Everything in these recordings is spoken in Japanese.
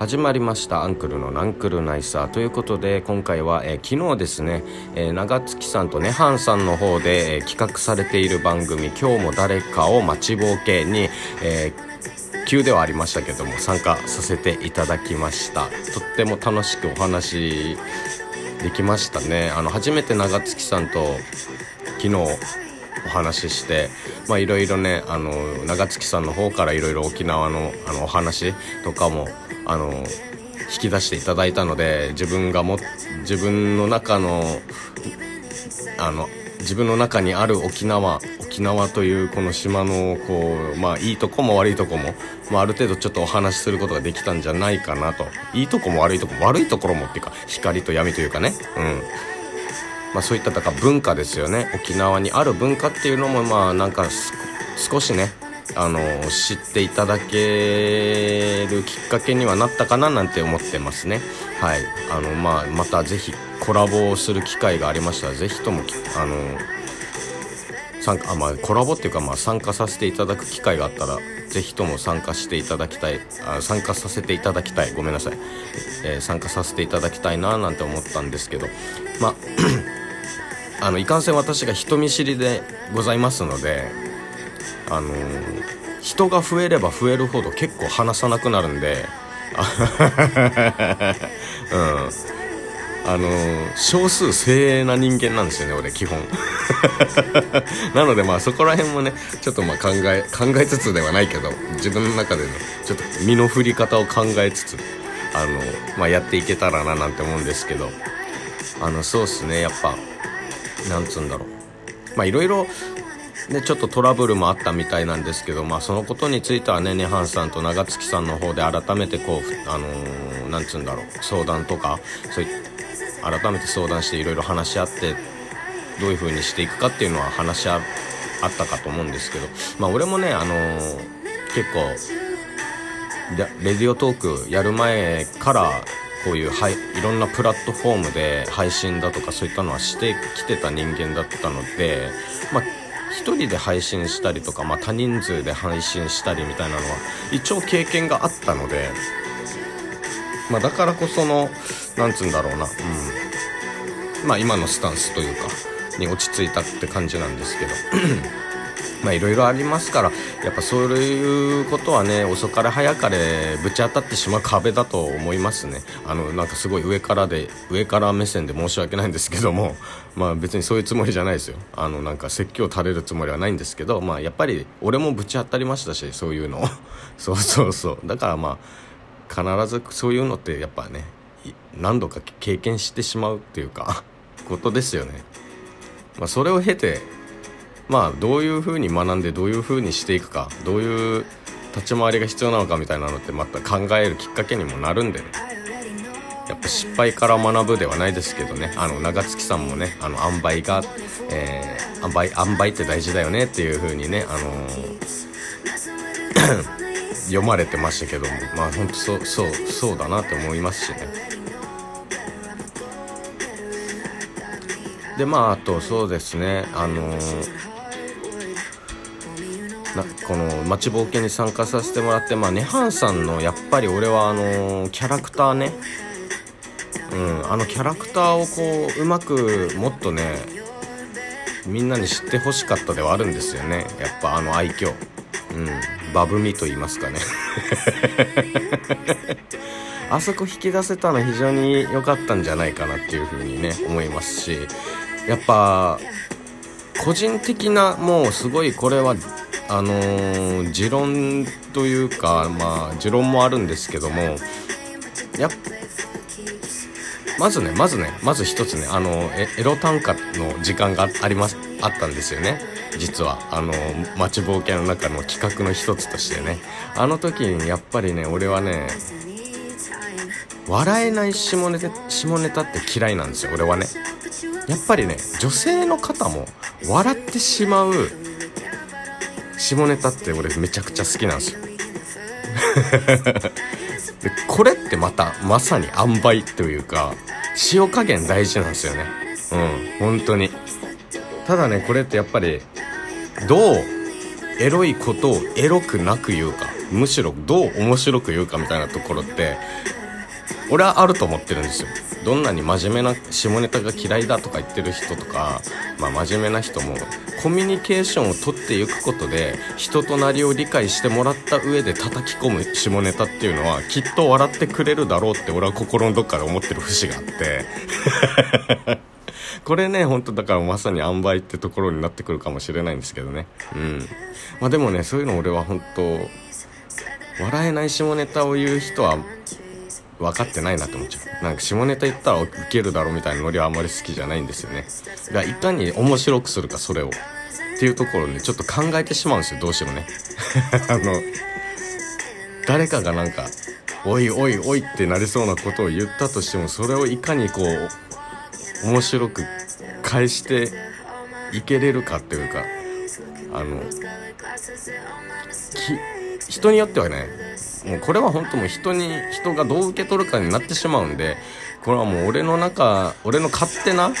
始まりましたアンクルのナンクルナイサー。ということで今回は、えー、昨日ですね、えー、長月さんとねハンさんの方で、えー、企画されている番組「今日も誰かを待ちぼうけに」え急ではありましたけども参加させていただきました。とっても楽しくお話できましたね。あの初めて長月さんと昨日お話ししていろいろねあの長月さんの方からいろいろ沖縄のあのお話とかもあの引き出していただいたので自分がも自分の中のあの自分の中にある沖縄沖縄というこの島のこうまあいいとこも悪いとこも、まあ、ある程度ちょっとお話しすることができたんじゃないかなと。いいとこも悪いとこも悪いところもっていうか光と闇というかね。うん。まあ、そういっただか文化ですよね。沖縄にある文化っていうのもまあなんか少しねあの知っていただけるきっかけにはなったかななんて思ってますね。はい。あの、まあ、またぜひコラボをする機会がありましたらぜひともあの参加あ、まあ、コラボっていうか、まあ、参加させていただく機会があったらぜひとも参加していただきたいあ参加させていただきたい。ごめんなさい、えー、参加させていただきたいななんて思ったんですけど。まあ あのいかんせん私が人見知りでございますのであの、人が増えれば増えるほど結構話さなくなるんで うん。あのー、少数精鋭な人間なんですよね俺基本。なのでまあそこら辺もねちょっとまあ考え考えつつではないけど自分の中でねちょっと身の振り方を考えつつあの、まあ、やっていけたらななんて思うんですけど。あのそうっすねやっぱなんつうんだろう。まあいろいろね、ちょっとトラブルもあったみたいなんですけど、まあ、そのことについてはね、ネハンさんと長月さんの方で改めてこう、あのー、なんつうんだろう、相談とか、そうい改めて相談していろいろ話し合って、どういう風にしていくかっていうのは話し合ったかと思うんですけど、まあ、俺もね、あのー、結構、レディオトークやる前からこういうはいいろんなプラットフォームで配信だとかそういったのはしてきてた人間だったので、まあ、1人で配信したりとか、まあ、多人数で配信したりみたいなのは一応経験があったので、まあ、だからこそのなんつうんだろうな、うん。まあ、今のスタンスというかに落ち着いたって感じなんですけど。まあいろいろありますからやっぱそういうことはね遅かれ早かれぶち当たってしまう壁だと思いますね。あのなんかすごい上からで上から目線で申し訳ないんですけども まあ別にそういうつもりじゃないですよ。あのなんか説教垂れるつもりはないんですけどまあやっぱり俺もぶち当たりましたしそういうの そうそうそう。だからまあ必ずそういうのってやっぱね何度か経験してしまうっていうかことですよね。まあそれを経てまあどういうふうに学んでどういうふうにしていくかどういう立ち回りが必要なのかみたいなのってまた考えるきっかけにもなるんでね。やっぱ失敗から学ぶではないですけどね。あの長月さんもねあの塩梅が、えー、塩梅塩梅って大事だよねっていう風にねあのー、読まれてましたけども。まあ本当そうそうそうだなって思いますしね。でまああとそうですね。あのーなこの「待ちぼうけ」に参加させてもらってまあネハンさんのやっぱり俺はあのキャラクターね。うんあのキャラクターをこううまくもっとねみんなに知ってほしかったではあるんですよね。やっぱあの愛嬌。うんバブみと言いますかね。あそこ引き出せたの非常に良かったんじゃないかなっていうふうにね思いますしやっぱ個人的なもうすごいこれはあのー、持論というか、まあ、持論もあるんですけども、やまずね、まずね、まず一つね、あの、エロ短歌の時間があります、あったんですよね。実は、あの、待ちぼうけの中の企画の一つとしてね。あの時にやっぱりね、俺はね、笑えない下ネタ下ネタって嫌いなんですよ、俺はね。やっぱりね、女性の方も笑ってしまう下ネタって俺めちゃくちゃ好きなんですよ。でこれってまたまさに塩梅というか塩加減大事なんですよね。うん本当に。ただねこれってやっぱりどうエロいことをエロくなく言うかむしろどう面白く言うかみたいなところって俺はあると思ってるんですよ。どんなに真面目な下ネタが嫌いだとか言ってる人とか、まあ、真面目な人もコミュニケーションをとっていくことで人となりを理解してもらった上で叩き込む下ネタっていうのはきっと笑ってくれるだろうって俺は心のどっかで思ってる節があって。これね本当だからまさに塩梅ってところになってくるかもしれないんですけどね。うん。まあでもねそういうの俺は本当笑えない下ネタを言う人は分かってないなって思っちゃう。なんか下ネタ言ったらウケるだろうみたいなノリはあんまり好きじゃないんですよね。だからいかに面白くするかそれをっていうところで、ね、ちょっと考えてしまうんですよどうしてもね。あの誰かがなんかおいおいおいってなりそうなことを言ったとしてもそれをいかにこう面白く返していけれるかっていうかあの人によってはねもうこれは本当も人に人がどう受け取るかになってしまうんでこれはもう俺の中俺の勝手な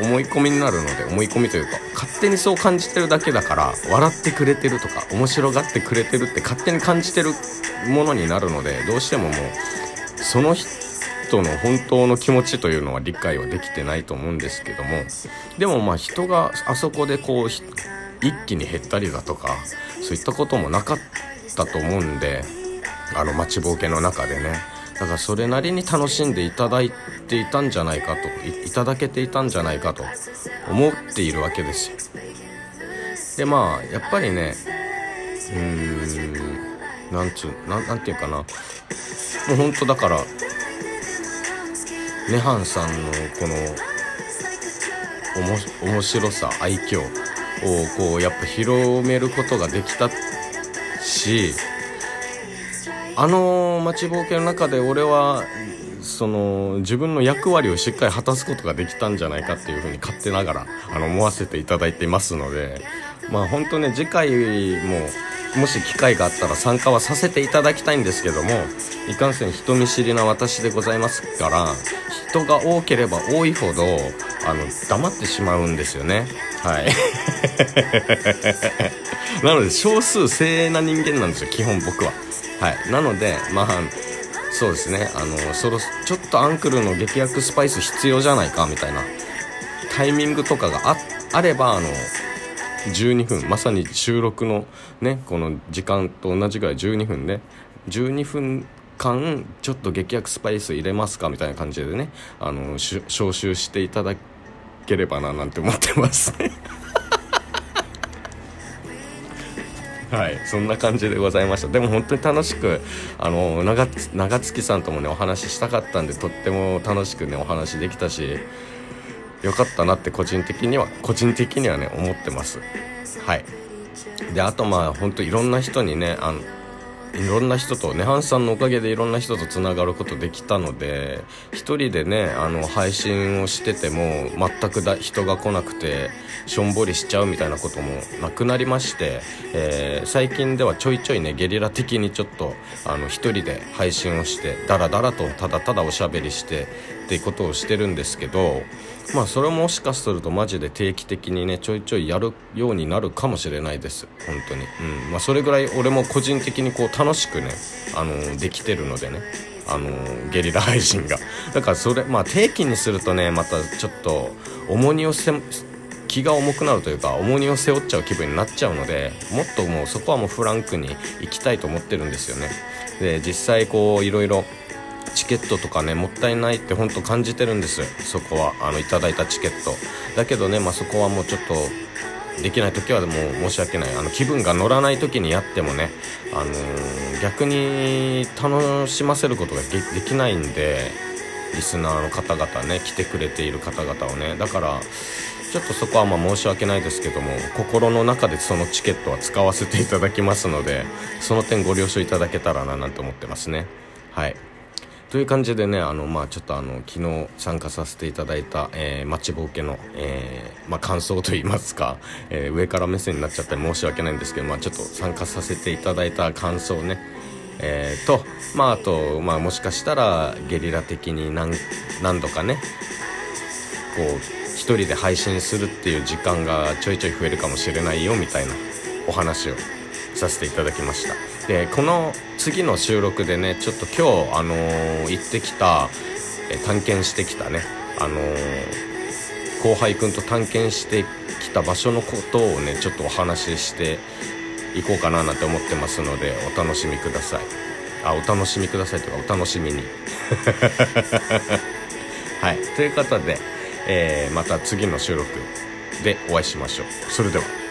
思い込みになるので思い込みというか勝手にそう感じてるだけだから笑ってくれてるとか面白がってくれてるって勝手に感じてるものになるのでどうしてももうその人の本当の気持ちというのは理解はできてないと思うんですけどもでもまあ人があそこでこう一気に減ったりだとかそういったこともなかったと思うんであの待ちぼうけの中でね。だからそれなりに楽しんでいただいていたんじゃないかといただけていたんじゃないかと思っているわけですよ。でまあやっぱりねうーんなんつうななんていうかな。もうほんとだからネハンさんのこのおも面白さ愛嬌をこうやっぱ広めることができたしあの待ちぼうけの中で俺はその自分の役割をしっかり果たすことができたんじゃないかっていうふうに勝手ながらあの思わせていただいていますのでまあ本当ね次回ももし機会があったら参加はさせていただきたいんですけどもいかんせん人見知りな私でございますから人が多ければ多いほどあの黙ってしまうんですよね。はい。なので少数精鋭な人間なんですよ基本僕は。はい。なのでまあそうですね。あのそろちょっとアンクルの激薬スパイス必要じゃないかみたいなタイミングとかがああればあの12分まさに収録のねこの時間と同じぐらい12分で、12分間ちょっと激薬スパイス入れますかみたいな感じでねあの招集していただければななんて思ってますはいそんな感じでございました。でも本当に楽しくあの長長月さんともねお話ししたかったんでとっても楽しくねお話できたしよかったなって個人的には個人的にはね思ってます。はい。であとまあ本当いろんな人にねあのいろんな人とねハンさんのおかげでいろんな人とつながることできたので一人でねあの配信をしてても全くだ人が来なくてしょんぼりしちゃうみたいなこともなくなりまして、えー、最近ではちょいちょいねゲリラ的にちょっとあの一人で配信をしてダラダラとただただおしゃべりしてっていうことをしてるんですけどまあそれもしかするとマジで定期的にねちょいちょいやるようになるかもしれないです。本当に。うん。まあそれぐらい俺も個人的にこう楽しくねあのできてるのでねあのゲリラ配信が。だからそれまあ定期にするとねまたちょっと重荷をせ気が重くなるというか重荷を背負っちゃう気分になっちゃうのでもっともうそこはもうフランクに行きたいと思ってるんですよね。で実際こういろいろチケットとかねもったいないって本当感じてるんです。そこはあのいただいたチケット。だけどね、まあ、そこはもうちょっとできない時はもう申し訳ない。あの気分が乗らない時にやってもね、あのー、逆に楽しませることができないんでリスナーの方々ね来てくれている方々をね。だからちょっとそこはまあ申し訳ないですけども心の中でそのチケットは使わせていただきますのでその点ご了承いただけたらななんて思ってますね。はい。という感じでねあの、まあ、ちょっとあの昨日参加させていただいた、えー、待ちぼうけの、えーまあ、感想といいますか、えー、上から目線になっちゃって申し訳ないんですけど、まあ、ちょっと参加させていただいた感想ねえー、と、まあ、あと、まあ、もしかしたらゲリラ的に何何度かねこう1人で配信するっていう時間がちょいちょい増えるかもしれないよみたいなお話をさせていただきました。でこの次の収録でねちょっと今日あのー、行ってきた、え探検してきたねあのー、後輩くんと探検してきた場所のことをねちょっとお話ししていこうかななんて思ってますのでお楽しみください。あお楽しみくださいとかお楽しみに。はい。ということで、えー、また次の収録でお会いしましょう。それでは。